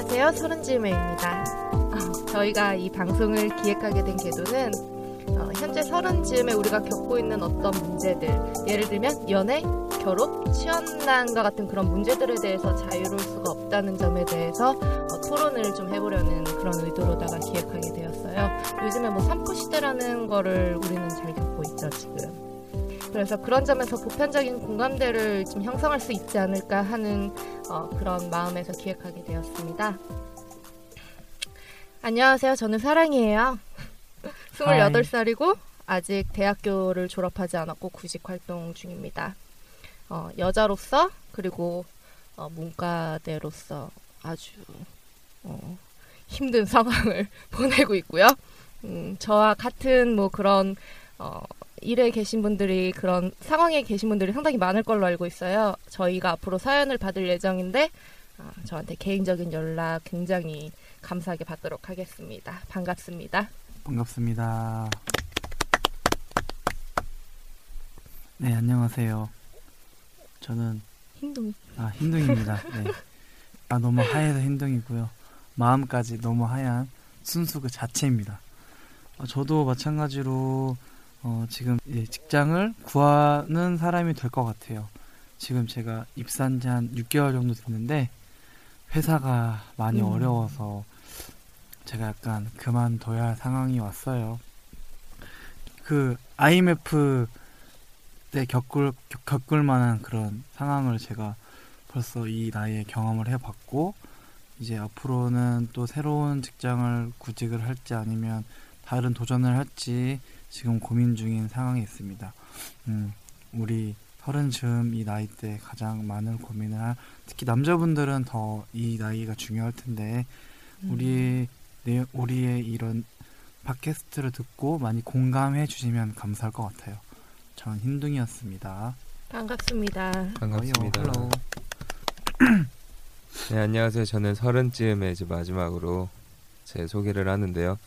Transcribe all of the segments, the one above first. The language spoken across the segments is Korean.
안녕하세요. 서른즈음에입니다. 어, 저희가 이 방송을 기획하게 된 계도는 어, 현재 서른즈음에 우리가 겪고 있는 어떤 문제들, 예를 들면 연애, 결혼, 취업난과 같은 그런 문제들에 대해서 자유로울 수가 없다는 점에 대해서 어, 토론을 좀 해보려는 그런 의도로다가 기획하게 되었어요. 요즘에 뭐 삼포 시대라는 거를 우리는 잘 겪고 있죠, 지금. 그래서 그런 점에서 보편적인 공감대를 좀 형성할 수 있지 않을까 하는 어, 그런 마음에서 기획하게 되었습니다. 안녕하세요. 저는 사랑이에요. 28살이고 아직 대학교를 졸업하지 않았고 구직 활동 중입니다. 어, 여자로서 그리고 어, 문과대로서 아주 어, 힘든 상황을 보내고 있고요. 음, 저와 같은 뭐 그런 어, 일에 계신 분들이 그런 상황에 계신 분들이 상당히 많을 걸로 알고 있어요. 저희가 앞으로 사연을 받을 예정인데 어, 저한테 개인적인 연락 굉장히 감사하게 받도록 하겠습니다. 반갑습니다. 반갑습니다. 네, 안녕하세요. 저는 힘둥이. 아 흰둥입니다. 네. 아 너무 하얘서 흰둥이고요. 마음까지 너무 하얀 순수 그 자체입니다. 어, 저도 마찬가지로 어, 지금 직장을 구하는 사람이 될 것 같아요. 지금 제가 입사한 지 한 6개월 정도 됐는데 회사가 많이 음. 어려워서 제가 약간 그만둬야 할 상황이 왔어요. 그 IMF 때 겪을 겪- 겪을 만한 그런 상황을 제가 벌써 이 나이에 경험을 해봤고 이제 앞으로는 또 새로운 직장을 구직을 할지 아니면 다른 도전을 할지 지금 고민 중인 상황에 있습니다. 음, 우리 서른 즈음 이 나이 때 가장 많은 고민을 할 특히 남자분들은 더 이 나이가 중요할 텐데 우리 내 우리의 이런 팟캐스트를 듣고 많이 공감해 주시면 감사할 것 같아요. 전 흰둥이였습니다. 반갑습니다. 반갑습니다. 어요, hello. 네, 안녕하세요. 저는 서른쯤에 이제 마지막으로 제 소개를 하는데요.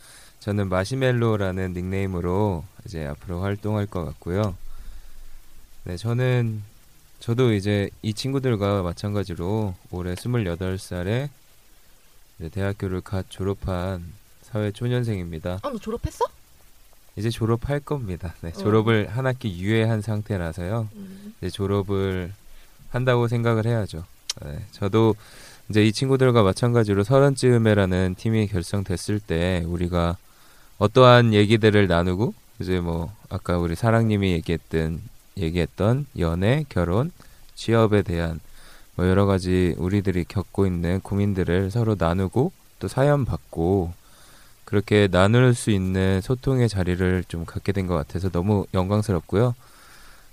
저는 마시멜로라는 닉네임으로 이제 앞으로 활동할 것 같고요. 네, 저는 저도 이제 이 친구들과 마찬가지로 올해 28살에 대학교를 갓 졸업한 사회 초년생입니다. 아, 너 졸업했어? 이제 졸업할 겁니다. 네, 어. 졸업을 한 학기 유예한 상태라서요. 음. 이제 졸업을 한다고 생각을 해야죠. 네, 저도 이제 이 친구들과 마찬가지로 서른쯤에라는 팀이 결성됐을 때 우리가 어떠한 얘기들을 나누고 이제 뭐 아까 우리 사랑님이 얘기했던 얘기했던 연애, 결혼, 취업에 대한 뭐 여러 가지 우리들이 겪고 있는 고민들을 서로 나누고 또 사연 받고 그렇게 나눌 수 있는 소통의 자리를 좀 갖게 된 것 같아서 너무 영광스럽고요.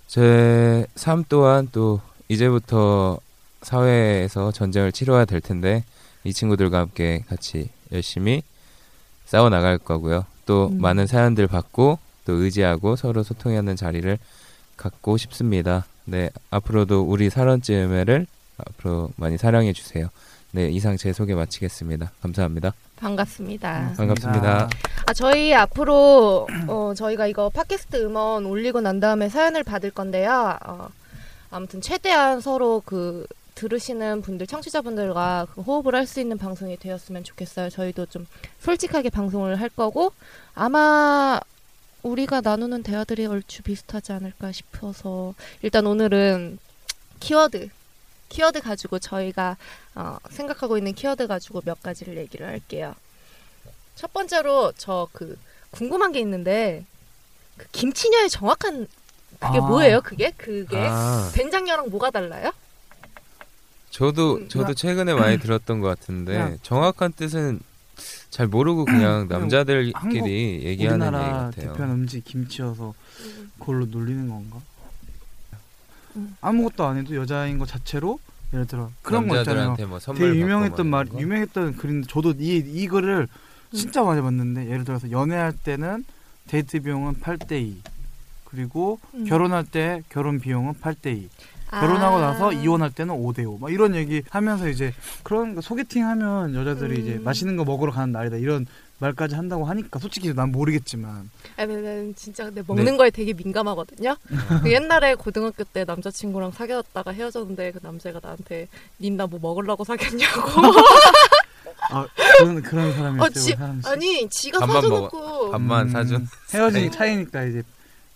제 삶 또한 또 이제부터 사회에서 전쟁을 치러야 될 텐데 이 친구들과 함께 같이 열심히 싸워 나갈 거고요. 또 음. 많은 사연들 받고 또 의지하고 서로 소통하는 자리를 갖고 싶습니다. 네, 앞으로도 우리 사런쯤에를 앞으로 많이 사랑해 주세요. 네, 이상 제 소개 마치겠습니다. 감사합니다. 반갑습니다. 반갑습니다. 아, 저희 앞으로 어, 저희가 이거 팟캐스트 음원 올리고 난 다음에 사연을 받을 건데요. 어, 아무튼 최대한 서로 그 들으시는 분들, 청취자분들과 그 호흡을 할 수 있는 방송이 되었으면 좋겠어요. 저희도 좀 솔직하게 방송을 할 거고 아마 우리가 나누는 대화들이 얼추 비슷하지 않을까 싶어서 일단 오늘은 키워드 키워드 가지고 저희가 어, 생각하고 있는 키워드 가지고 몇 가지를 얘기를 할게요. 첫 번째로 저 그 궁금한 게 있는데 그 김치녀의 정확한 그게 아. 뭐예요? 그게 그게 아, 된장녀랑 뭐가 달라요? 저도 음, 저도 최근에 많이 들었던 것 같은데 정확한 뜻은 잘 모르고 그냥 남자들끼리 한국, 얘기하는 얘기 우리나라 같아요. 대표 음식 김치여서 그걸로 놀리는 건가? 음. 아무것도 안 해도 여자인 것 자체로 예를 들어 그런 거 있잖아요. 뭐 되게 유명했던 막 말, 거? 유명했던 글인데 저도 이 이거를 음. 진짜 많이 봤는데 예를 들어서 연애할 때는 데이트 비용은 8대 2 그리고 음. 결혼할 때 결혼 비용은 8대 2 결혼하고 아. 나서 이혼할 때는 5대 5. 막 이런 얘기 하면서 이제 그런 거 소개팅 하면 여자들이 음. 이제 맛있는 거 먹으러 가는 날이다. 이런 말까지 한다고 하니까 솔직히 난 모르겠지만 아, 난- 난 진짜 근데 네. 먹는 거에 되게 민감하거든요. 그 옛날에 고등학교 때 남자친구랑 사귀었다가 헤어졌는데 그 남자가 나한테 닌 나 뭐 먹으려고 사귀었냐고. 아 그런 그런 사람이 어. 지- 사람 아니 지가 밥만 사줘놓고 밥만 사준? 헤어진 게 아니. 차이니까 이제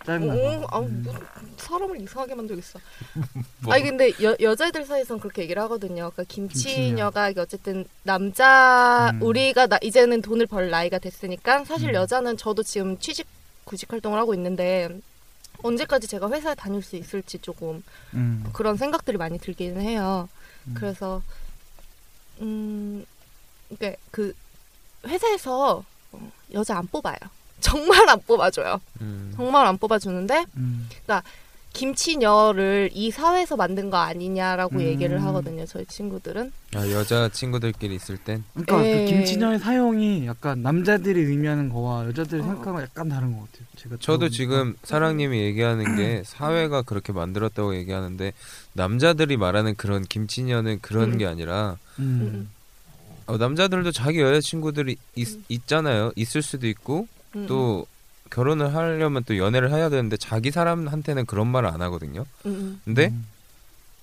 짜증나. 어, 아, 뭐, 사람을 이상하게 만들겠어. 뭐. 아니 근데 여, 여자애들 사이에선 그렇게 얘기를 하거든요. 그러니까 김치녀. 김치녀가 어쨌든 남자 음. 우리가 나, 이제는 돈을 벌 나이가 됐으니까 사실 음. 여자는 저도 지금 취직 구직 활동을 하고 있는데 언제까지 제가 회사에 다닐 수 있을지 조금 음. 그런 생각들이 많이 들기는 해요. 음. 그래서 음 그러니까 그 회사에서 어, 여자 안 뽑아요. 정말 안 뽑아줘요. 음. 정말 안 뽑아주는데 음. 김치녀를 이 사회에서 만든 거 아니냐라고 음. 얘기를 하거든요. 저희 친구들은. 아, 여자 친구들끼리 있을 땐 그러니까. 그 김치녀의 사용이 약간 남자들이 의미하는 거와 여자들이 어. 생각하는 거 약간 다른 것 같아요. 제가 저도. 지금 사랑님이 얘기하는 게 사회가 그렇게 만들었다고 얘기하는데 남자들이 말하는 그런 김치녀는 그런 음. 게 아니라 음. 음, 어, 남자들도 자기 여자친구들이 있, 음. 있잖아요. 있을 수도 있고 음, 또 결혼을 하려면 또 연애를 해야 되는데 자기 사람한테는 그런 말을 안 하거든요. 음, 음, 근데 음.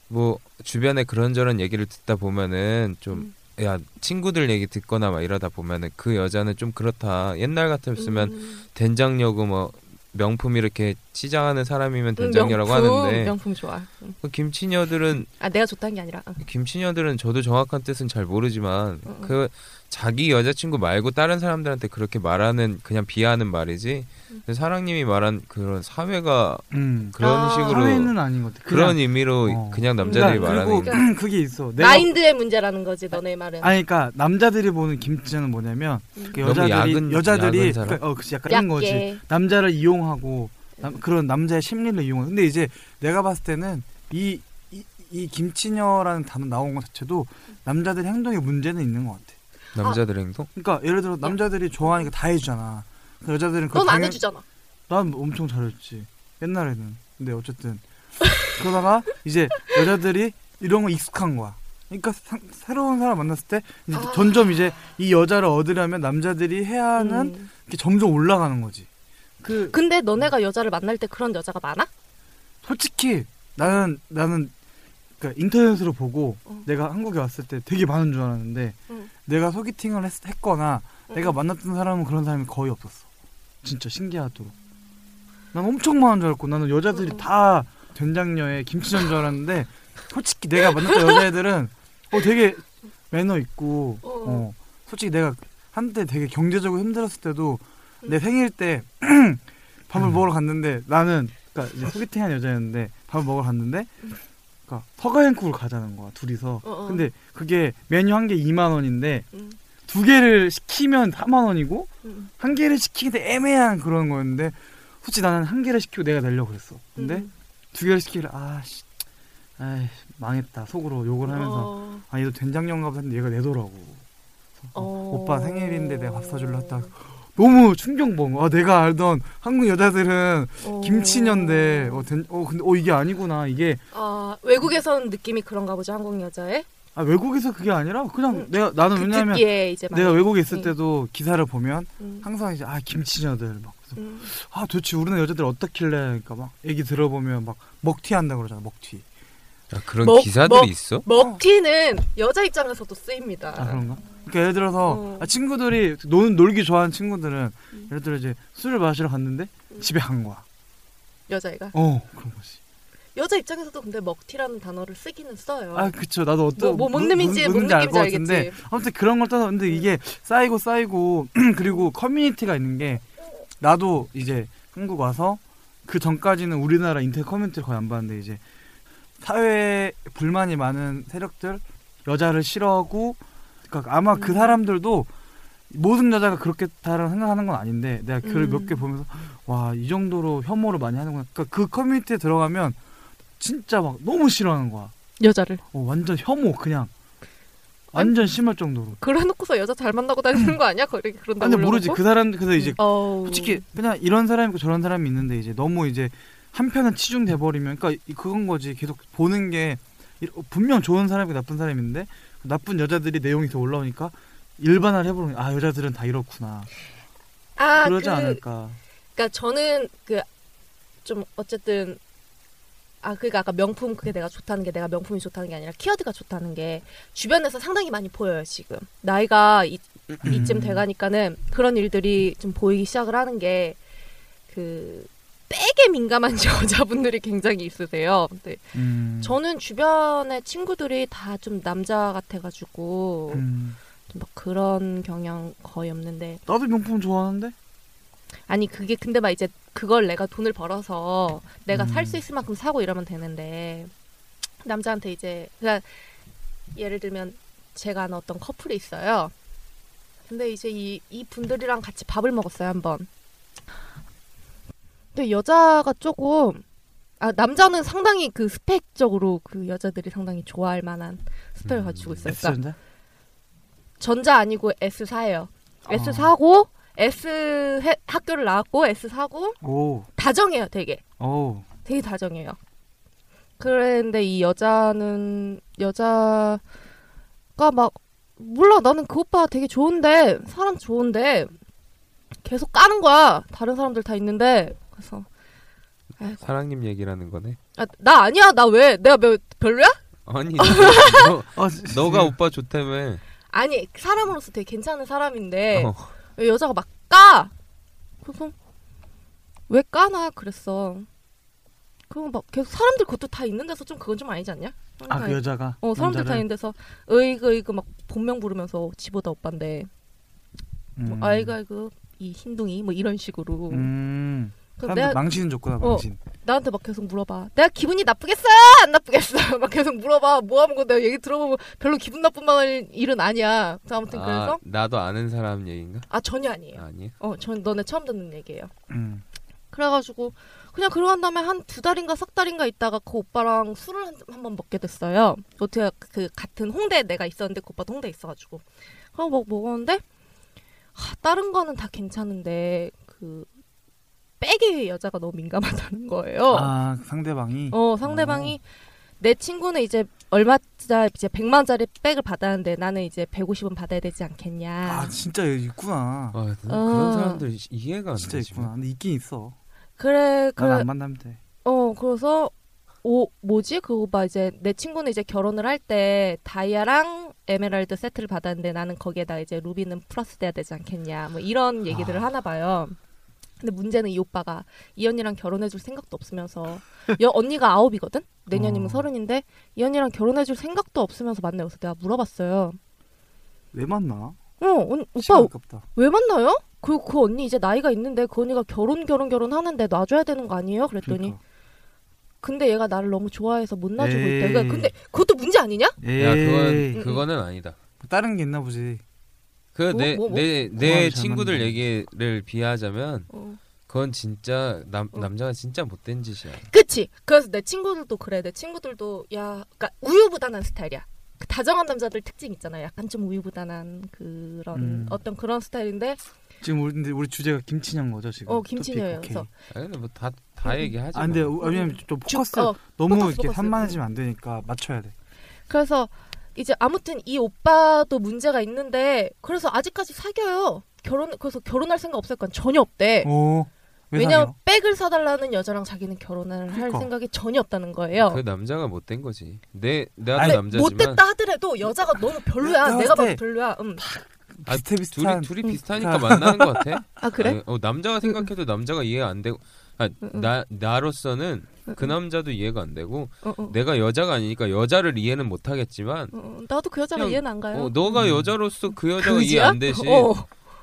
뭐 주변에 그런저런 얘기를 듣다 보면은 좀야 음. 친구들 얘기 듣거나 막 이러다 보면은 그 여자는 좀 그렇다. 옛날 같았으면 음. 된장녀고 뭐 명품 이렇게 치장하는 사람이면 음, 된장녀라고 명품, 하는데 명품 좋아. 음. 그 김치녀들은 아 내가 좋다는 게 아니라. 어. 김치녀들은 저도 정확한 뜻은 잘 모르지만 어, 어. 그 자기 여자친구 말고 다른 사람들한테 그렇게 말하는 그냥 비하하는 말이지 음. 사랑님이 말한 그런 사회가 음. 그런 아. 식으로 사회는 아닌 것 같아. 그런 의미로 어. 그냥 남자들이 그러니까 말하는 그리고. 그게 있어. 내가 마인드의 문제라는 거지 너네 말은. 아니 그러니까 남자들이 보는 김치는 뭐냐면 음. 그 여자들이 야근- 여자들이 야근? 그러니까 어 그치 약간 이런 거지. 남자를 이용하고 남- 그런 남자의 심리를 이용하고 근데 이제 내가 봤을 때는 이, 이, 이 김치녀라는 단어 나온 것 자체도 남자들 행동에 문제는 있는 것 같아. 남자들 행동? 그러니까 예를 들어 남자들이 좋아하니까 다 해주잖아. 그 여자들은 그걸 넌안 당연- 해주잖아. 난 엄청 잘했지 옛날에는. 근데 어쨌든 그러다가 이제 여자들이 이런 거 익숙한 거야. 그러니까 사- 새로운 사람 만났을 때 이제 아. 점점 이제 이 여자를 얻으려면 남자들이 해야 하는 음. 게 점점 올라가는 거지. 그 근데 너네가 여자를 만날 때 그런 여자가 많아? 솔직히 나는 나는 그러니까 인터넷으로 보고 어. 내가 한국에 왔을 때 되게 많은 줄 알았는데 응. 내가 소개팅을 했, 했거나 응. 내가 만났던 사람은 그런 사람이 거의 없었어. 진짜 신기하도록. 난 엄청 많은 줄 알고 나는 여자들이 응. 다 된장녀에 김치전 줄 알았는데 솔직히 내가 만났던 여자애들은 어 되게 매너 있고 어. 어 솔직히 내가 한때 되게 경제적으로 힘들었을 때도 내 응. 생일 때 밥을 음. 먹으러 갔는데 나는 그러니까 이제 소개팅한 여자였는데 밥을 먹으러 갔는데 그러니까 서가행국을 가자는 거야 둘이서 어, 어. 근데 그게 메뉴 한 개 2만 원인데 음. 두 개를 시키면 4만 원이고 음. 한 개를 시키기도 애매한 그런 거였는데 솔직히 나는 한 개를 시키고 내가 내려고 그랬어 근데 음. 두 개를 시키길래 아씨 아이 망했다 속으로 욕을 하면서 어. 아 얘도 보다 했는데 얘가 내더라고 어. 오빠 생일인데 내가 밥 사줄라 했다 너무 충격 거야 아, 내가 알던 한국 여자들은 어. 김치녀인데 어, 된, 어 근데 어 이게 아니구나 이게 아 외국에서는 느낌이 그런가 보죠 한국 여자의. 아 외국에서 그게 아니라 그냥 음, 내가 나는 그 왜냐면 내가 외국에 있을 음. 때도 기사를 보면 음. 항상 이제 아 김치녀들 막 음. 아 도대체 우리나라 여자들 어떻길래 그러니까 막 얘기 들어보면 막 먹튀 한다 그러잖아 먹튀 야, 그런 먹- 기사들이 먹- 있어? 먹튀는 여자 입장에서도 쓰입니다. 아 그런가? 그러니까 예를 들어서 어. 아, 친구들이 노는 놀기 좋아하는 친구들은 음. 예를 들어 이제 술을 마시러 갔는데 음. 집에 간 거야. 여자애가. 어 그런 거지. 여자 입장에서도 근데 먹튀라는 단어를 쓰기는 써요. 아 그쵸 나도 뭐, 어떤 뭐, 뭔 의미인지, 뭔 느낌인지 알겠지. 아무튼 그런 걸 떠서 근데 이게 쌓이고 쌓이고 그리고 커뮤니티가 있는 게 나도 이제 한국 와서 그 전까지는 우리나라 인터넷 커뮤니티를 거의 안 봤는데 이제 사회에 불만이 많은 세력들 여자를 싫어하고 그러니까 아마 그 음. 사람들도 모든 여자가 그렇겠다라는 생각하는 건 아닌데 내가 글을 음. 몇개 보면서 와 이 정도로 혐오를 많이 하는구나 그러니까 그 커뮤니티에 들어가면 진짜 막 너무 싫어하는 거야 여자를. 어, 완전 혐오 그냥 완전 심할 정도로 그래놓고서 여자 잘 만나고 다니는 거 아니야? 그렇게 그런다. 근데 모르지 그 사람 그래서 이제 어. 솔직히 그냥 이런 사람이 있고 저런 사람이 있는데 이제 너무 이제 한편은 치중돼 버리면 그러니까 이- 그건 거지 계속 보는 게 이- 분명 좋은 사람이 나쁜 사람이 있는데 나쁜 여자들이 내용이 더 올라오니까 일반화를 해보는 거야. 아 여자들은 다 이렇구나 아, 그러지 그, 않을까 그러니까 저는 그 좀 어쨌든 아 그러니까 아까 명품 그게 내가 좋다는 게 내가 명품이 좋다는 게 아니라 키워드가 좋다는 게 주변에서 상당히 많이 보여요 지금 나이가 이, 이쯤 음. 돼가니까는 그런 일들이 좀 보이기 시작을 하는 게 그 백에 민감한 여자분들이 굉장히 있으세요. 근데 음. 저는 주변의 친구들이 다 좀 남자 같아가지고 음. 좀막 그런 경향 거의 없는데 나도 명품 좋아하는데 아니 그게 근데 막 이제 그걸 내가 돈을 벌어서 내가 음. 살수 있을 만큼 사고 이러면 되는데 남자한테 이제 그러니까 예를 들면 제가 아는 어떤 커플이 있어요. 근데 이제 이, 이 분들이랑 같이 밥을 먹었어요 한번. 근데 여자가 조금 아 남자는 상당히 그 스펙적으로 그 여자들이 상당히 좋아할 만한 스펙을 음, 가지고 있어요. 그러니까 전자 아니고 S4예요. 어. S4고 S 해- 학교를 나왔고 S4고 오 다정해요, 되게. 오. 되게 다정해요. 그런데 이 여자는 여자가 막 몰라 나는 그 오빠 되게 좋은데 사람 좋은데 계속 까는 거야. 다른 사람들 다 있는데 그래서 사랑님 얘기라는 거네. 아, 나 아니야 나 왜 내가 왜 별로야? 아니 너, 어, 너가 오빠 좋다며. 아니 사람으로서 되게 괜찮은 사람인데 어. 왜 여자가 막 까? 그래서 왜 까나 그랬어. 그럼 막 계속 사람들 그것도 다 있는 데서 좀 그건 좀 아니지 않냐? 아 그 여자가 어 사람들 다 남자를? 있는 데서 으이그 으이그 막 본명 부르면서 지보다 오빠인데 뭐 음. 아이고 아이고 이 흰둥이 뭐 이런 식으로 음. 사람들 내가 망신은 좋구나 어. 망신 나한테 막 계속 물어봐 내가 기분이 나쁘겠어요 안 나쁘겠어요 막 계속 물어봐 뭐 하는 거 내가 얘기 들어보면 별로 기분 나쁜 만한 일은 아니야 그래서 아무튼 아, 그래서 나도 아는 사람 얘기인가? 아 전혀 아니에요 아니. 어 전 너네 처음 듣는 얘기예요 음. 그래가지고 그냥 그러고 난 다음에 한 두 달인가 석 달인가 있다가 그 오빠랑 술을 한 번 먹게 됐어요. 어떻게 그 같은 홍대에 내가 있었는데 그 오빠도 홍대에 있어가지고 그거 먹 먹었는데 하, 다른 거는 다 괜찮은데 그 백에 여자가 너무 민감하다는 거예요. 아 상대방이 어 상대방이 내 친구는 이제 얼마짜 이제 100만짜리 백을 받았는데 나는 이제 150은 받아야 되지 않겠냐. 아 진짜 있구나 아, 너 어. 그런 사람들 이해가 안 진짜 되지. 있구나 근데 있긴 있어 그래 그래 난 안 만나면 돼 어, 그래서 오 뭐지? 그거 봐 이제 내 친구는 이제 결혼을 할 때 다이아랑 에메랄드 세트를 받았는데 나는 거기에다 이제 루비는 플러스 돼야 되지 않겠냐. 뭐 이런 얘기들을 아. 하나 봐요. 근데 문제는 이 오빠가 이 언니랑 결혼해줄 생각도 없으면서 여 언니가 아홉이거든 내년이면 어. 서른인데 이 언니랑 결혼해줄 생각도 없으면서 만나요. 그래서 내가 물어봤어요. 왜 만나? 어, 언- 시간 오빠 아깝다 왜 만나요? 그, 그 언니 이제 나이가 있는데 그 언니가 결혼 결혼 결혼 하는데 놔줘야 되는 거 아니에요? 그랬더니 그러니까. 근데 얘가 나를 너무 좋아해서 못 놔주고 에이. 있다. 그러니까 근데 그것도 문제 아니냐? 야, 에이 그건 그거는 아니다. 다른 게 있나 보지 그 뭐, 내 뭐, 뭐? 내내 공항을 잘 친구들 얘기를 비하자면 어. 그건 진짜 남 어. 남자가 진짜 못된 짓이야. 그치. 그래서 내 친구들도 그래. 내 친구들도 야, 그러니까 우유부단한 스타일이야. 그 다정한 남자들 특징 있잖아. 약간 좀 우유부단한 그런 음. 어떤 그런 스타일인데 지금 우리 근데 우리 주제가 김치녀인 거죠 지금 어 김치녀예요. 토픽, 그래서 오케이. 아 근데 뭐다다 음. 얘기하지. 아 근데 뭐. 우- 왜냐면 좀 주- 포커스 어, 너무 포커스, 이렇게 포커스. 산만해지면 안 되니까 맞춰야 돼 그래서 이제 아무튼 이 오빠도 문제가 있는데 그래서 아직까지 사겨요. 결혼 그래서 결혼할 생각 없을 건 전혀 없대. 오왜 왜냐면? 백을 사달라는 여자랑 자기는 결혼을 할 그러니까. 생각이 전혀 없다는 거예요. 그 남자가 못된 거지. 내 나도 아니, 남자지만 못됐다 하더라도 여자가 너무 별로야. 내가 봐도 때 별로야. 음. 아, 비슷해 비슷한 둘이 둘이 비슷하니까 만나는 것 같아. 아 그래? 아니, 어, 남자가 생각해도 남자가 이해 안 되고 아, 응, 응. 나 나로서는 그 남자도 이해가 안 되고 어, 어. 내가 여자가 아니니까 여자를 이해는 못 하겠지만 어, 나도 그 여자가 그냥, 이해는 안 가요. 어, 너가 음. 여자로서 그 여자가 이해 그지야? 안 되시. 어.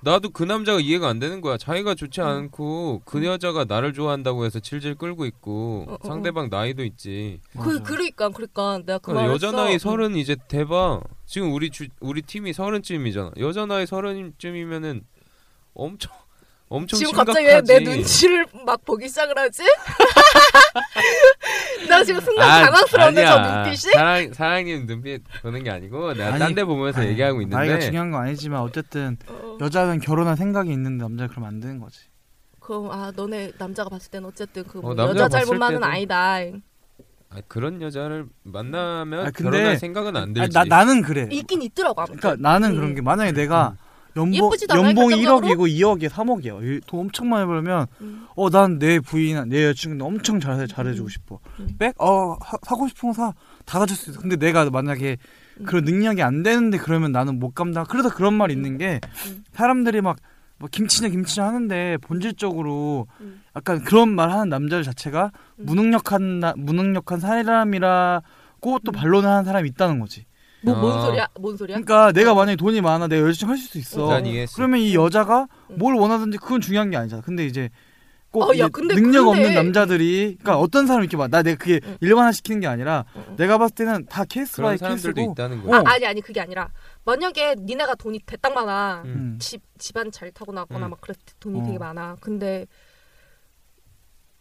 나도 그 남자가 이해가 안 되는 거야. 자기가 좋지 음. 않고 그 여자가 나를 좋아한다고 해서 질질 끌고 있고 어, 어, 어. 상대방 나이도 있지. 그 맞아. 그러니까 그러니까 내가 그 그러니까 말했어. 여자 나이 응. 서른 이제 대박. 지금 우리 주, 우리 팀이 서른쯤이잖아. 여자 나이 서른쯤이면은 엄청 엄청 지금 심각하지. 갑자기 왜 내 눈치를 막 보기 시작을 하지? 나 지금 순간 아, 당황스러운데 저 아니야. 눈빛이? 사랑 사랑님 눈빛 보는 게 아니고 내가 아니, 딴데 보면서 아니, 얘기하고 있는데 나이가 중요한 건 아니지만 어쨌든 어. 여자는 결혼할 생각이 있는데 남자 그러면 안 되는 거지. 그럼 아 너네 남자가 봤을 때는 어쨌든 그뭐 어, 남자가 여자 잘못만은 아니다. 아, 그런 여자를 만나면 아, 근데- 결혼할 생각은 안 들지. 나 나는 그래. 있긴 있더라고 아무튼. 그러니까 나는 음. 그런 게 만약에 내가 연봉 연봉이 결정적으로? 1억이고 2억에 3억이야. 일- 돈 엄청 많이 벌면 음. 어난 내 부인 내 여자친구 엄청 잘 잘해주고 음. 싶어. 음. 백? 어 하- 사고 싶은 거 사. 다 사줄 수 있어. 근데 내가 만약에 음. 그런 능력이 안 되는데 그러면 나는 못 감당. 그래서 그런 말이 있는 게 음. 사람들이 막뭐 김치냐 김치냐 하는데 본질적으로 음. 약간 그런 말 하는 남자들 자체가 음. 무능력한 나, 무능력한 사람이라고 또 음. 반론을 하는 사람이 있다는 거지. 뭐, 뭔 아. 소리야? 뭔 소리야? 그러니까 내가 만약에 돈이 많아 내가 열심히 할수 있어. 난 이해했어. 그러면 이 여자가 음. 뭘 원하든지 그건 중요한 게 아니잖아. 근데 이제 꼭 어, 야, 이제 근데- 능력 근데- 없는 남자들이 그러니까 어떤 사람 이렇게 봐. 나 내가 그게 음. 일반화 시키는 게 아니라 어, 어. 내가 봤을 때는 다 케이스 그런 바이 사람들도 케이스고. 있다는 어. 거야. 아, 아니 아니 그게 아니라 만약에 니네가 돈이 대딱 많아. 음. 음. 집 집안 잘 타고 나거나 음. 막 그래 돈이 어. 되게 많아. 근데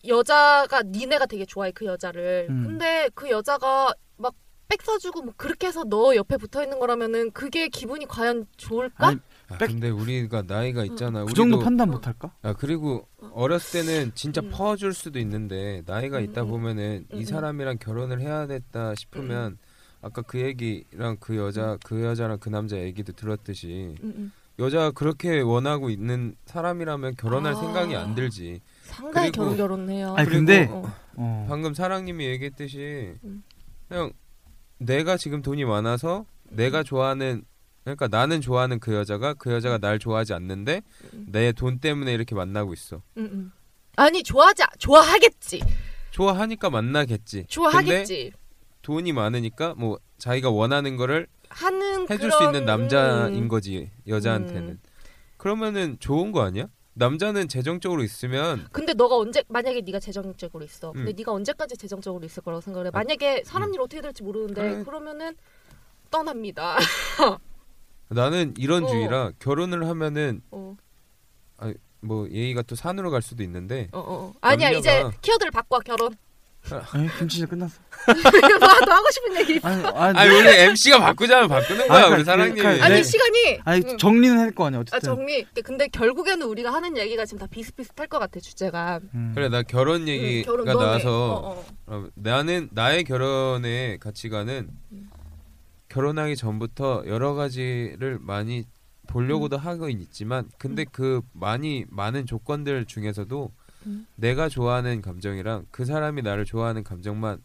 여자가 니네가 되게 좋아해 그 여자를. 음. 근데 그 여자가 막 백 사주고 뭐 그렇게 해서 너 옆에 붙어 있는 거라면은 그게 기분이 과연 좋을까? 아니, 아, 백- 근데 우리가 나이가 있잖아. 그 정도 우리도 판단 못 할까? 아 그리고 어렸을 때는 진짜 음. 퍼줄 수도 있는데 나이가 음, 있다 음. 보면은 음, 이 음. 사람이랑 결혼을 해야 됐다 싶으면 아까 그 얘기랑 그 여자 그 여자랑 그 남자 얘기도 들었듯이 음, 음. 여자가 그렇게 원하고 있는 사람이라면 결혼할 아. 생각이 안 들지. 상당히 그리고- 결혼 결혼해요. 아니, 그리고 근데- 어. 어. 방금 사랑님이 얘기했듯이 음. 그냥 내가 지금 돈이 많아서 내가 좋아하는 그러니까 나는 좋아하는 그 여자가 그 여자가 날 좋아하지 않는데 음. 내돈 때문에 이렇게 만나고 있어. 음, 음. 아니 좋아하지 좋아하겠지. 좋아하니까 만나겠지. 좋아하겠지. 돈이 많으니까 뭐 자기가 원하는 거를 하는 해줄 그런, 수 있는 남자인 음. 거지 여자한테는. 그러면은 좋은 거 아니야? 남자는 재정적으로 있으면 근데 너가 언제 만약에 네가 재정적으로 있어. 근데 음. 네가 언제까지 재정적으로 있을 거라고 생각을 해. 만약에 사람 일 어떻게 될지 모르는데 그래. 그러면은 떠납니다. 나는 이런 어. 주의라 결혼을 하면은 어, 뭐 예의가 또 산으로 갈 수도 있는데 어, 어. 아니야 남녀가- 이제 키워드를 바꿔 결혼. 아니 김치전 끝났어. 뭐너 하고 싶은 얘기 있어? 아니 아니, 아니 우리 MC가 바꾸자면 바꾸는 거야 아니, 우리 그- 사랑님이 그- 아니 네. 시간이 아니 응. 정리는 할 거 아니야 아 어쨌든. 정리. 근데 결국에는 우리가 하는 얘기가 지금 다 비슷비슷할 것 같아 주제가. 음. 그래 나 결혼 응, 얘기가 결혼 너네. 나와서 어, 어. 어, 나는 나의 결혼의 가치관은 음. 결혼하기 전부터 여러 가지를 많이 보려고도 음. 하고 있지만 근데 그 많이 많은 조건들 중에서도 음. 내가 좋아하는 감정이랑 그 사람이 나를 좋아하는 감정만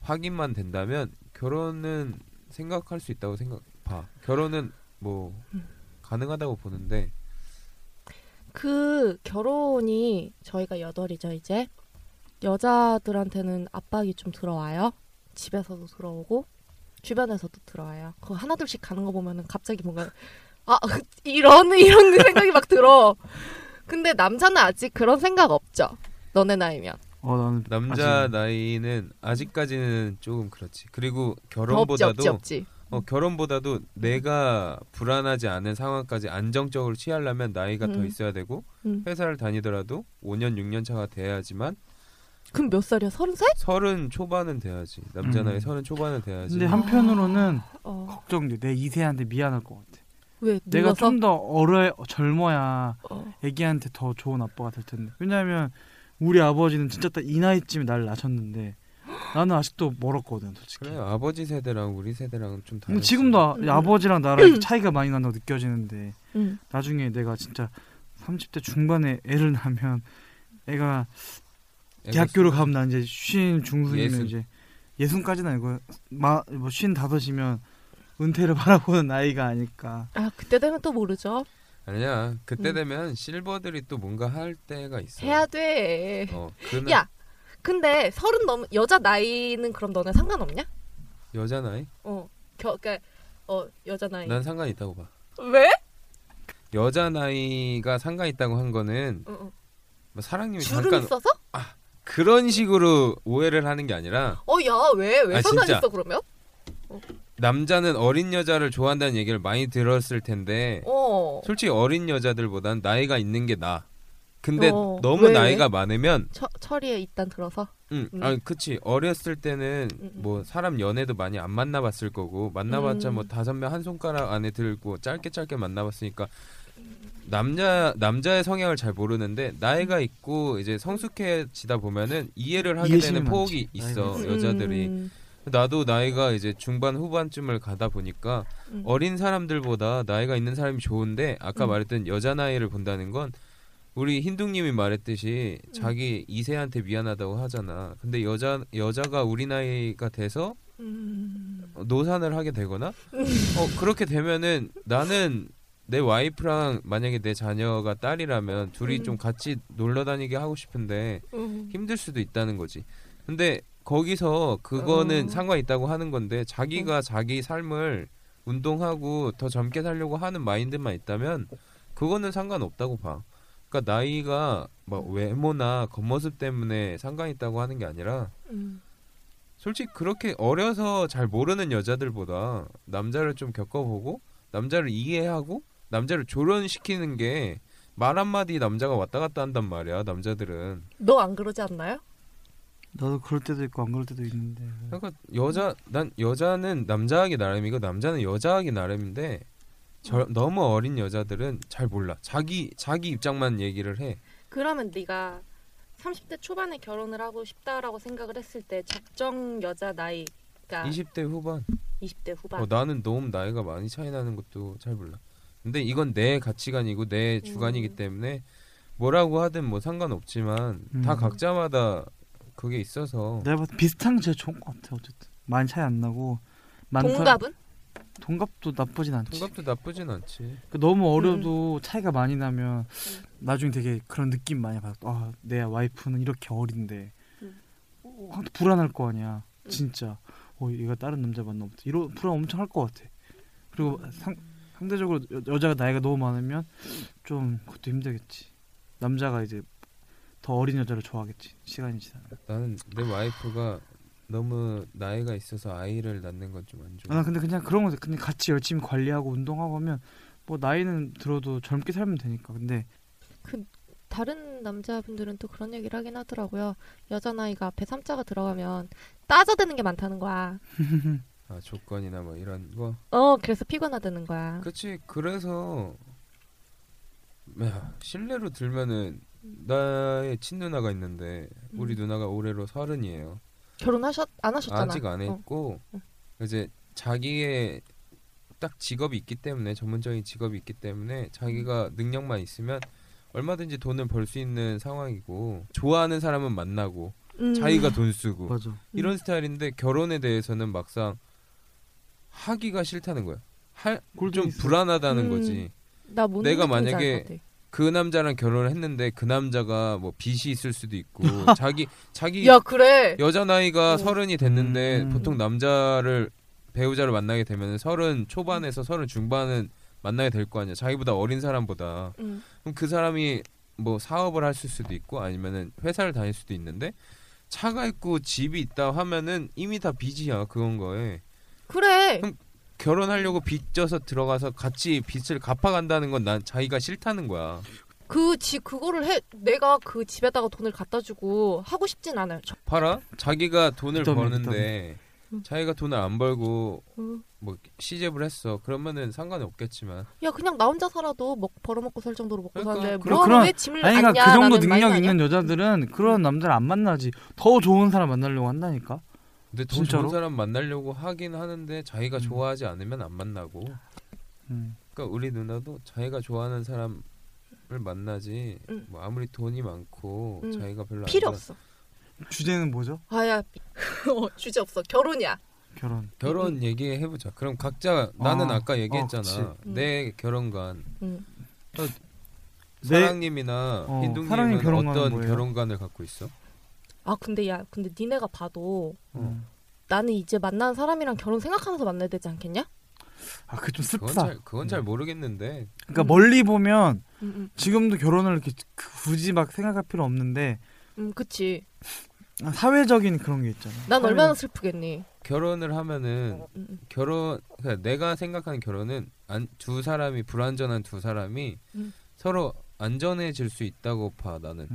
확인만 된다면 결혼은 생각할 수 있다고 생각 봐. 결혼은 뭐 음. 가능하다고 보는데. 그 결혼이 저희가 여덟이죠 이제. 여자들한테는 압박이 좀 들어와요. 집에서도 들어오고 주변에서도 들어와요. 그거 하나둘씩 가는 거 보면은 갑자기 뭔가 아 이런 이런 생각이 막 들어 근데 남자는 아직 그런 생각 없죠 너네 나이면 어 나는 남자 아직- 나이는 아직까지는 조금 그렇지 그리고 더 없지 결혼보다도 없지 없지 어, 결혼보다도 내가 불안하지 않은 상황까지 안정적으로 취하려면 나이가 더 음. 있어야 되고 음. 회사를 다니더라도 5년 6년 차가 돼야지만 그럼 몇 살이야 서른 살? 서른 초반은 돼야지 남자 음. 나이 서른 초반은 돼야지 근데 한편으로는 어. 걱정돼. 내 2세한테 미안할 것 같아. 왜 내가? 좀 더 어려 젊어야 어. 애기한테 더 좋은 아빠가 될 텐데. 왜냐하면 우리 아버지는 진짜 딱 이 나이쯤에 나를 낳으셨는데 나는 아직도 멀었거든, 솔직히. 그래 아버지 세대랑 우리 세대랑은 좀 다르지 지금도 음. 아버지랑 나랑 차이가 많이 난다고 느껴지는데 응. 나중에 내가 진짜 30대 중반에 애를 낳으면 애가 대학교를 수- 가면 나 이제 쉰 중순이면 예순. 이제 예순까지는 아니고 마뭐 쉰 다섯이면 은퇴를 바라보는 나이가 아닐까. 아 그때 되면 또 모르죠 아니야 그때 음. 되면 실버들이 또 뭔가 할 때가 있어 해야 돼 어, 그는 야, 근데 서른 넘 여자 나이는 그럼 너네 상관없냐? 여자 나이? 어, 겨, 그러니까 어 여자 나이. 난 상관 있다고 봐. 왜? 여자 나이가 상관 있다고 한 거는 어, 어. 뭐 사랑님이 줄을 잠깐 써서? 그런 식으로 오해를 하는 게 아니라 어, 야, 왜? 왜 아, 상관 진짜. 있어 그러면? 남자는 어린 여자를 좋아한다는 얘기를 많이 들었을 텐데 어. 솔직히 어린 여자들보단 나이가 있는 게 나. 근데 어, 너무 왜, 나이가 많으면 처, 처리에 일단 들어서. 응, 음. 아 그치 어렸을 때는 음, 음. 뭐 사람 연애도 많이 안 만나봤을 거고 만나봤자 음. 뭐 다섯 명 한 손가락 안에 들고 짧게 짧게 만나봤으니까 남자 남자의 성향을 잘 모르는데 나이가 있고 이제 성숙해지다 보면은 이해를 하게 되는 많지. 폭이 있어 여자들이 음, 나도 나이가 이제 중반 후반쯤을 가다 보니까 음. 어린 사람들보다 나이가 있는 사람이 좋은데 아까 음. 말했던 여자 나이를 본다는 건 우리 흰둥님이 말했듯이 음. 자기 이세한테 미안하다고 하잖아. 근데 여자 여자가 우리 나이가 돼서 음. 노산을 하게 되거나 어 그렇게 되면은 나는 내 와이프랑 만약에 내 자녀가 딸이라면 둘이 음. 좀 같이 놀러 다니게 하고 싶은데 음. 힘들 수도 있다는 거지. 근데 거기서 그거는 어. 상관 있다고 하는 건데 자기가 자기 삶을 운동하고 더 젊게 살려고 하는 마인드만 있다면 그거는 상관없다고 봐. 그러니까 나이가 뭐 외모나 겉모습 때문에 상관 있다고 하는 게 아니라 음. 솔직히 그렇게 어려서 잘 모르는 여자들보다 남자를 좀 겪어보고 남자를 이해하고 남자를 조련시키는 게 말 한마디 남자가 왔다 갔다 한단 말이야 남자들은 너 안 그러지 않나요? 나도 그럴 때도 있고 안 그럴 때도 있는데. 그러니까 여자 난 여자는 남자하기 나름이고 남자는 여자하기 나름인데 저, 너무 어린 여자들은 잘 몰라 자기 자기 입장만 얘기를 해 그러면 네가 30대 초반에 결혼을 하고 싶다라고 생각을 했을 때 적정 여자 나이가 20대 후반 20대 후반. 어, 나는 너무 나이가 많이 차이 나는 것도 잘 몰라 근데 이건 내 가치관이고 내 주관이기 음. 때문에 뭐라고 하든 뭐 상관없지만 다 음. 각자마다 그게 있어서 내가 비슷한 게 제일 좋은 것 같아. 어쨌든 많이 차이 안 나고. 많다- 동갑은? 동갑도 나쁘진 않지. 통갑도 나쁘진 않지 그 너무 음. 어려도 차이가 많이 나면 나중에 되게 그런 느낌 많이 받아. 아, 내 와이프는 이렇게 어린데 음. 어, 한- 불안할 거 아니야. 음. 진짜. 어, 얘가 다른 남자 만나면 어떡해. 이런 불안 엄청 할 것 같아. 그리고 상, 상대적으로 여, 여자가 나이가 너무 많으면 좀 그것도 힘들겠지. 남자가 이제 더 어린 여자를 좋아하겠지. 시간이 지나면. 나는 내 와이프가 너무 나이가 있어서 아이를 낳는 건 좀 안 좋아 아, 난 근데 그냥 그런 거 그냥 같이 열심히 관리하고 운동하고 하면 뭐 나이는 들어도 젊게 살면 되니까. 근데 다른 남자분들은 또 그런 얘기를 하긴 하더라고요. 여자 나이가 앞에 3자가 들어가면 따져대는 게 많다는 거야. 아 조건이나 뭐 이런 거 어, 그래서 피곤하다는 거야. 그치 그래서 야, 실례로 들면은 나의 친누나가 있는데 우리 음. 누나가 올해로 서른이에요 결혼하셨 안 하셨잖아. 아직 안 어. 했고 어. 이제 자기의 딱 직업이 있기 때문에 전문적인 직업이 있기 때문에 자기가 능력만 있으면 얼마든지 돈을 벌 수 있는 상황이고 좋아하는 사람은 만나고 음. 자기가 돈 쓰고 맞아. 이런 스타일인데 결혼에 대해서는 막상 하기가 싫다는 거야. 할, 좀. 불안하다는 음. 거지. 내가 만약에. 그 남자랑 결혼을 했는데 그 남자가 뭐 빚이 있을 수도 있고 자기 자기 야 그래. 여자 나이가 어. 서른이 됐는데 음. 보통 남자를 배우자를 만나게 되면 서른 초반에서 서른 중반은 만나게 될 거 아니야. 자기보다 어린 사람보다. 음. 그럼 그 사람이 뭐 사업을 할 수도 있고 아니면은 회사를 다닐 수도 있는데 차가 있고 집이 있다 하면은 이미 다 빚이야 그건 거에 그래. 그럼 결혼하려고 빚져서 들어가서 같이 빚을 갚아간다는 건 난 자기가 싫다는 거야. 그 집 그거를 해 내가 그 집에다가 돈을 갖다 주고 하고 싶진 않아요. 저- 봐라 자기가 돈을 빚더미, 버는데 빚더미. 자기가 돈을 안 벌고 음. 뭐 시집을 했어 그러면은 상관이 없겠지만 야 그냥 나 혼자 살아도 먹 벌어먹고 살 정도로 먹고 그러니까. 사는데 그럼 뭐 그런- 왜 짐을 아니 안냐 그러니까 그 정도 능력? 있는 여자들은 그런 남자를 안 만나지. 더 좋은 사람 만나려고 한다니까. 근데 더 진짜로? 좋은 사람 만나려고 하긴 하는데 자기가 음. 좋아하지 않으면 안 만나고 음. 그러니까 우리 누나도 자기가 좋아하는 사람을 만나지 음. 뭐 아무리 돈이 많고 음. 자기가 별로 필요 없어. 주제는 뭐죠? 아야 어, 주제 없어. 결혼이야. 결혼. 결혼 얘기해 보자. 그럼 각자 나는 아, 아까 어, 얘기했잖아. 내 결혼관 음. 내- 사랑님이나 어, 흰둥님은 사랑님 결혼관은 어떤 뭐예요? 결혼관을 갖고 있어? 아 근데 야 근데 니네가 봐도 음. 나는 이제 만나는 사람이랑 결혼 생각하면서 만나야 되지 않겠냐? 아 그게 좀 그건 슬프다. 잘 그건 잘 모르겠는데 그러니까 음. 멀리 보면 음, 음, 지금도 결혼을 이렇게 굳이 막 생각할 필요 없는데 음 그치. 사회적인 그런 게 있잖아. 난 사회적- 얼마나 슬프겠니? 결혼을 하면은 음, 음. 결혼 그러니까 내가 생각하는 결혼은 안, 두 사람이 불안전한 두 사람이 음. 서로 안전해질 수 있다고 봐 나는.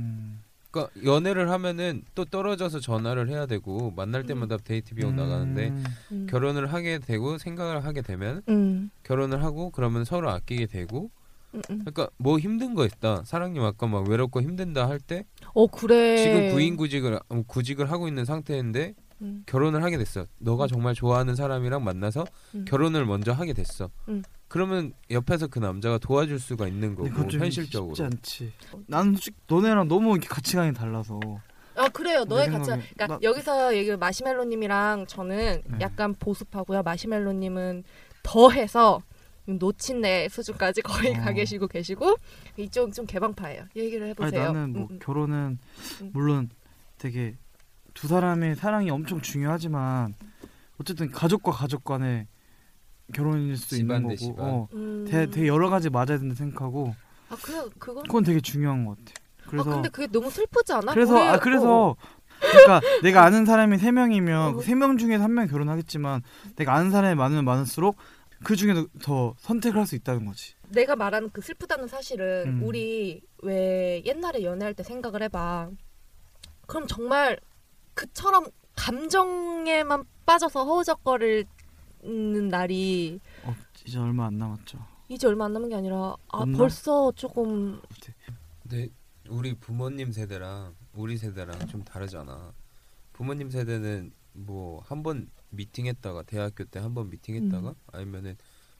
음. 그러니까 연애를 하면은 또 떨어져서 전화를 해야 되고 만날 때마다 데이트 비용 나가는데 음. 음. 결혼을 하게 되고 생각을 하게 되면 음, 결혼을 하고 그러면 서로 아끼게 되고 음, 음. 그러니까 뭐 힘든 거 있다 사랑님 아까 막 외롭고 힘든다 할 때 어 그래. 지금 부인 구직을 음, 구직을 하고 있는 상태인데 음, 결혼을 하게 됐어 너가 정말 좋아하는 사람이랑 만나서 음. 결혼을 먼저 하게 됐어 음. 그러면 옆에서 그 남자가 도와줄 수가 있는 거고 좀 현실적으로 쉽지 않지. 나는 솔직히 너네랑 너무 이렇게 가치관이 달라서. 아 그래요. 너의 내 가치. 생각에 그러니까 나- 여기서 얘기 마시멜로님이랑 저는 네. 약간 보습하고요. 마시멜로님은 더해서 노친내 수준까지 거의 어. 가 계시고 계시고 이쪽 좀 개방파예요. 얘기를 아니 해보세요. 나는 뭐 음, 음. 결혼은 음. 물론 되게 두 사람의 사랑이 엄청 중요하지만 어쨌든 가족과 가족 간의 결혼일 수 집안 있는 대 거고 집안. 어, 음. 되게, 되게 여러 가지 맞아야 된다 생각하고 아 그래 그건. 그건 되게 중요한 것 같아. 그래서 아 근데 그게 너무 슬프지 않아? 그래서 우리- 아 어, 그래서 그러니까 내가 아는 사람이 세 명이면 어. 세명 중에서 한명 결혼하겠지만 내가 아는 사람이 많으면 많을수록 그 중에도 더 선택을 할 수 있다는 거지. 내가 말하는 그 슬프다는 사실은 음. 우리 왜 옛날에 연애할 때 생각을 해봐. 그럼 정말 그처럼 감정에만 빠져서 허우적거리는 날이 어, 이제 얼마 안 남았죠. 이제 얼마 안 남은 게 아니라 아 없나? 벌써 조금 근데 우리 부모님 세대랑 우리 세대랑 좀 다르잖아 부모님 세대는 뭐 한 번 미팅했다가 대학교 때 한 번 미팅했다가 음. 아니면은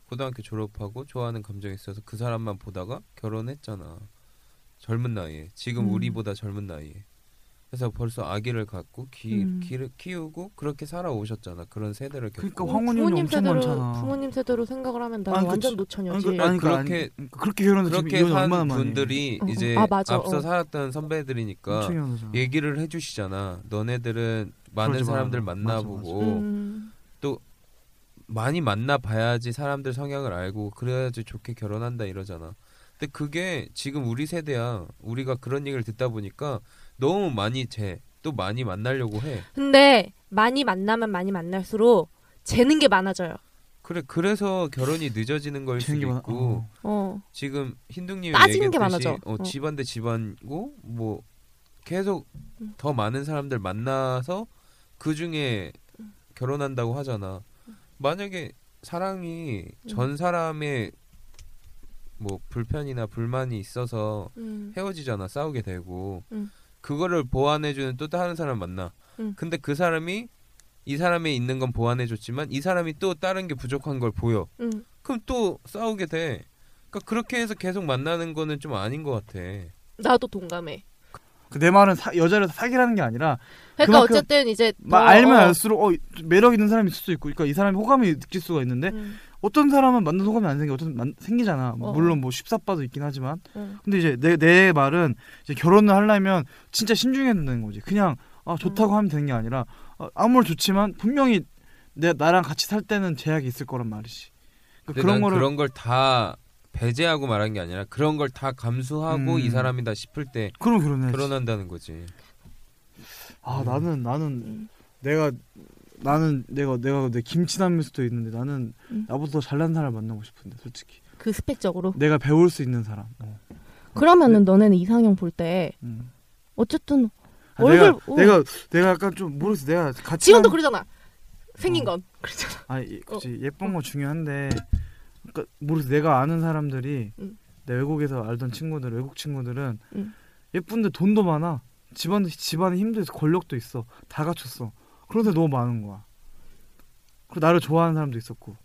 고등학교 졸업하고 좋아하는 감정이 있어서 그 사람만 보다가 결혼했잖아 젊은 나이에 지금 음. 우리보다 젊은 나이에 그래서 벌써 아기를 갖고 기, 음. 기, 키우고 그렇게 살아오셨잖아 그런 세대를 겪고 그러니까 황혼율이 부모님 엄청 세대로 많잖아. 부모님 세대로 생각을 하면 나 아니, 완전 그치. 노처녀지. 아니, 그, 아니, 그렇게 그렇게- 그렇게 지금 그렇게 얼마나 많이 해. 분들이 어, 어. 이제 아, 맞아. 앞서 어. 살았던 선배들이니까. 얘기를 해주시잖아. 너네들은 많은. 사람들 맞아, 만나보고 음, 많이 만나봐야지 사람들 성향을 알고 그래야지 좋게 결혼한다 이러잖아. 근데 그게 지금 우리 세대야. 우리가 그런 얘기를 듣다 보니까 너무 많이 재. 또 많이 만나려고 해. 근데 많이 만나면 많이 만날수록 재는 게 많아져요. 그래 그래서 결혼이 늦어지는 걸 수도. 있고 어. 어. 지금 흰둥님이 따지는 게 많아져. 어, 어. 집안 대 집안고 뭐 계속 음. 더 많은 사람들 만나서 그 중에 음. 결혼한다고 하잖아. 만약에 사랑이 음. 전 사람의 뭐 불편이나 불만이 있어서 음. 헤어지잖아 싸우게 되고 음. 그거를 보완해주는 또 다른 사람 만나. 음. 근데 그 사람이 이 사람이 있는 건 보완해줬지만 이 사람이 또 다른 게 부족한 걸 보여. 음. 그럼 또 싸우게 돼. 그러니까 그렇게 해서 계속 만나는 거는 좀 아닌 것 같아. 나도 동감해. 그 내 말은 사, 여자를 사귀라는 게 아니라 그러니까 어쨌든 이제 막 더, 알면 어, 알수록 어, 매력 있는 사람이 있을 수도 있고, 그러니까 이 사람이 호감이 느낄 수가 있는데 음, 어떤 사람은 만나서 호감이 안 생겨, 어떤 만, 생기잖아. 어. 물론 뭐 십사빠도 있긴 하지만, 음. 근데 이제 내 내 말은 이제 결혼을 하려면 진짜 신중해야 된다는 거지. 그냥 아 좋다고 음. 하면 되는 게 아니라 아, 아무리 좋지만 분명히 내 나랑 같이 살 때는 제약이 있을 거란 말이지. 그러니까 근데 그런 난 거를 그런 걸 다 배제하고 말한 게 아니라 그런 걸 다 감수하고 음. 이 사람이다 싶을 때 그럼 결혼해. 결혼한다는 거지. 아 음. 나는 나는 음. 내가 나는 내가 내가 내 김치남일 수도 있는데 나는 음. 나보다 더 잘난 사람 만나고 싶은데 솔직히 그 스펙적으로. 내가 배울 수 있는 사람. 어. 그러면은 너네는 이상형 볼 때 음. 어쨌든 아, 얼굴- 내가 어. 내가 내가 약간 좀 모르겠어 내가 같이 지금도 한- 그러잖아. 생긴 어. 건 그러잖아. 아 예, 그치 예쁜 거 중요한데 그러니까 모르겠어 내가 아는 사람들이 음. 내 외국에서 알던 친구들 외국 친구들은 음. 예쁜데 돈도 많아 집안 집안에 있어 권력도 있어 다 갖췄어 그런 데 너무 많은 거야 그리고 나를 좋아하는 사람도 있었고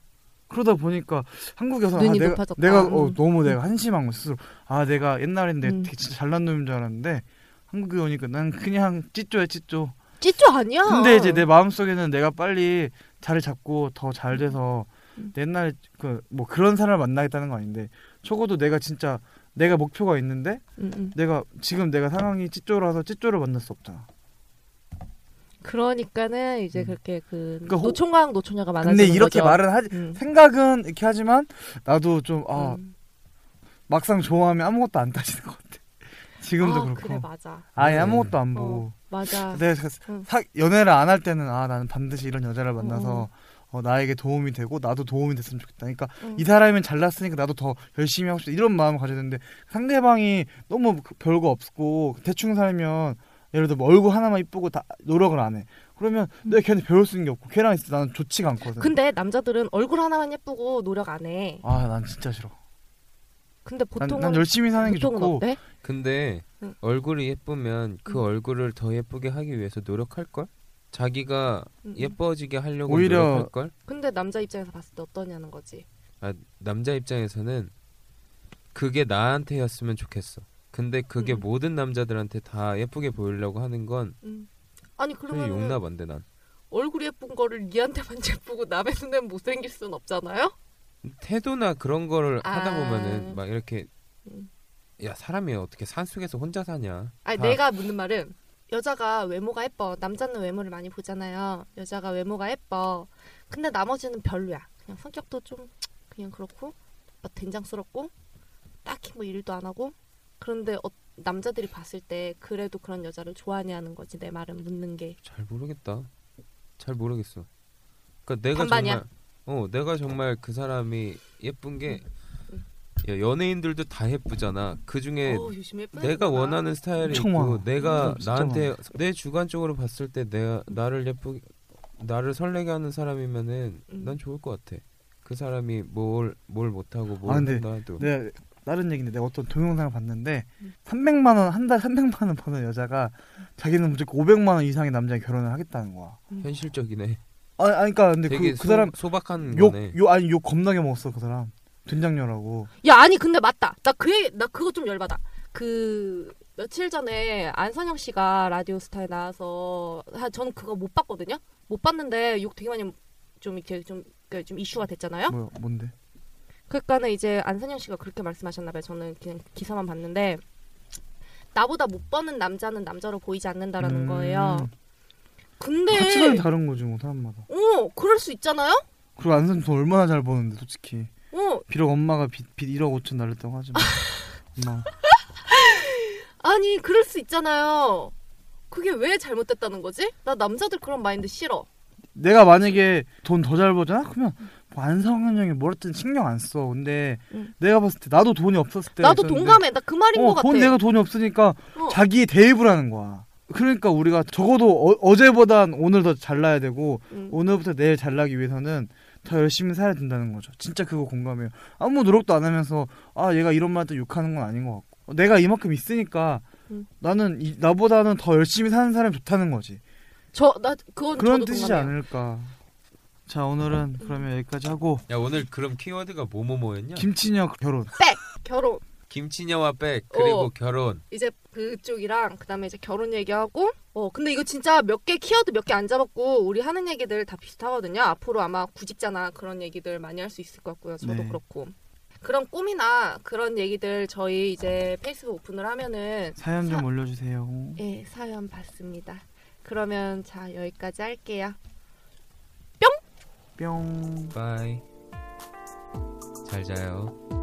그러다 보니까 한국에서 아, 내가 높아졌다. 내가 어, 음. 너무 내가 한심한 거 스스로 아 내가 옛날엔 내가 음. 되게 진짜 잘난 놈인 줄 알았는데 한국에 오니까 난 그냥 찌쪼야 찌쪼 찌쭈 아니야. 근데 이제 내 마음속에는 내가 빨리 자리 잡고 더 잘 돼서 음. 옛날 그뭐 그런 사람을 만나겠다는 거 아닌데 적어도 내가 진짜 내가 목표가 있는데 음, 음. 내가 지금 내가 상황이 찌쪼라서 찌쪼를 만날 수 없잖아. 그러니까는 이제 음. 그렇게 그 그러니까 호- 노총각 노처녀가 많아지는 근데 이렇게 거죠. 말은 하지 음. 생각은 이렇게 하지만 나도 좀아 음. 막상 좋아하면 아무것도 안 따지는 것 같아. 지금도 아, 그렇고 그래 맞아. 아예 음. 아무것도 안 어. 보고 맞아. 내가 사- 연애를 안 할 때는 아 나는 반드시 이런 여자를 만나서 어. 어, 나에게 도움이 되고 나도 도움이 됐으면 좋겠다. 그러니까 응. 이 사람은 잘났으니까 나도 더 열심히 하고 싶다 이런 마음을 가져야 되는데 상대방이 너무 그- 별거 없고 대충 살면 예를 들어 뭐 얼굴 하나만 이쁘고 다 노력을 안 해. 그러면 내가 걔한테 배울 수 있는 게 없고 걔랑 있을 때 나는 좋지가 않거든. 근데 남자들은 얼굴 하나만 예쁘고 노력 안 해. 아 난 진짜 싫어. 근데 난, 보통은 난 열심히 사는 게 좋고 어때? 근데 응. 얼굴이 예쁘면 그 응. 얼굴을 더 예쁘게 하기 위해서 노력할 걸? 자기가 음, 음. 예뻐지게 하려고 오히려- 노력할 걸? 근데 남자 입장에서 봤을 때 어떠냐는 거지. 아, 남자 입장에서는 그게 나한테였으면 좋겠어. 근데 그게 음. 모든 남자들한테 다 예쁘게 보이려고 하는 건 음. 아니 그러면 용납 안 돼 난. 얼굴이 예쁜 거를 니한테만 예쁘고 남의 눈엔 못생길 순 없잖아요. 태도나 그런 거를 하다 아. 보면은 막 이렇게 음. 야 사람이 어떻게 산 속에서 혼자 사냐? 다- 내가 묻는 말은 여자가 외모가 예뻐. 남자는 외모를 많이 보잖아요. 여자가 외모가 예뻐. 근데 나머지는 별로야. 그냥 성격도 좀 그냥 그렇고 막 된장스럽고 딱히 뭐 일도 안 하고 그런데 어, 남자들이 봤을 때 그래도 그런 여자를 좋아하냐는 거지 내 말은 묻는 게 잘 모르겠다. 잘 모르겠어. 그러니까 내가 반반이야? 정말 어 내가 정말 그 사람이 예쁜 게 음. 야, 연예인들도 다 예쁘잖아. 그 중에 어, 요즘 예쁜 내가. 원하는 스타일이 엄청 있고 많아. 내가 진짜 나한테 내 주관적으로 봤을 때 내가 나를 예쁘게 나를 설레게 하는 사람이면은 음. 난 좋을 것 같아. 그 사람이 뭘 뭘 못하고 뭘 아, 근데 한다 해도 내가 다른 얘기인데 내가 어떤 동영상을 봤는데 음. 300만 원 한 달 300만 원 버는 여자가 자기는 무조건 500만 원 이상의 남자랑 결혼을 하겠다는 거야. 현실적이네. 아, 아니 그러니까 근데 되게 그, 그 소, 사람 소박한 욕, 거네. 욕 아니 욕 겁나게 먹었어 그 사람 된장녀라고. 야 아니 근데 맞다 나그나 그거 좀 열받아 그 며칠 전에 안선영 씨가 라디오스타에 나와서 아, 저는 그거 못 봤거든요 못 봤는데 욕 되게 많이 좀 이렇게 좀, 그좀 이슈가 됐잖아요 뭐 뭔데? 그러니까는 이제 안선영 씨가 그렇게 말씀하셨나 봐요. 저는 그냥 기사만 봤는데 나보다 못 버는 남자는 남자로 보이지 않는다라는 음, 거예요. 근데 가치관이 다른 거지 뭐 사람마다. 어 그럴 수 있잖아요? 그리고 안선 돈 얼마나 잘 버는데 솔직히. 어. 비록 엄마가 빚, 빚 1억 5천 날렸다고 하지만. 엄마. 아니 그럴 수 있잖아요. 그게 왜 잘못됐다는 거지? 나 남자들 그런 마인드 싫어 내가 만약에 돈 더 잘 버잖아? 그러면 뭐 안성현 형이 뭐랬든 신경 안 써. 근데 응. 내가 봤을 때 나도 돈이 없었을 때 나도 있었는데 동감해. 나 그 말인 것 어, 같아. 돈 내가 돈이 없으니까 어. 자기의 대입을 하는 거야. 그러니까 우리가 적어도 어, 제보단 오늘 더 잘나야 되고 응. 오늘부터 내일 잘나기 위해서는 더 열심히 살아야 된다는 거죠. 진짜 그거 공감해요. 아무 노력도 안 하면서 아 얘가 이런 말도 욕하는 건 아닌 것 같고 내가 이만큼 있으니까 응. 나는 이, 나보다는 더 열심히 사는 사람이 좋다는 거지. 저, 나, 그건 그런 저도 뜻이지 동감해요. 않을까. 자 오늘은 그러면 여기까지 하고 야 오늘 그럼 키워드가 뭐뭐뭐였냐? 김치녀 결혼. 결혼. 김치녀와 백 그리고 어. 결혼. 이제 그쪽이랑, 그 다음에 이제 결혼 얘기하고, 어, 근데 이거 진짜 몇 개, 키워드 몇 개 안 잡았고, 우리 하는 얘기들 다 비슷하거든요. 앞으로 아마 구직자나 그런 얘기들 많이 할 수 있을 것 같고요. 저도 네. 그렇고. 그런 꿈이나 그런 얘기들 저희 이제 페이스북 오픈을 하면은, 사연 좀 사- 올려주세요. 예, 사연 받습니다. 그러면 자, 여기까지 할게요. 뿅. 바이. 잘 자요.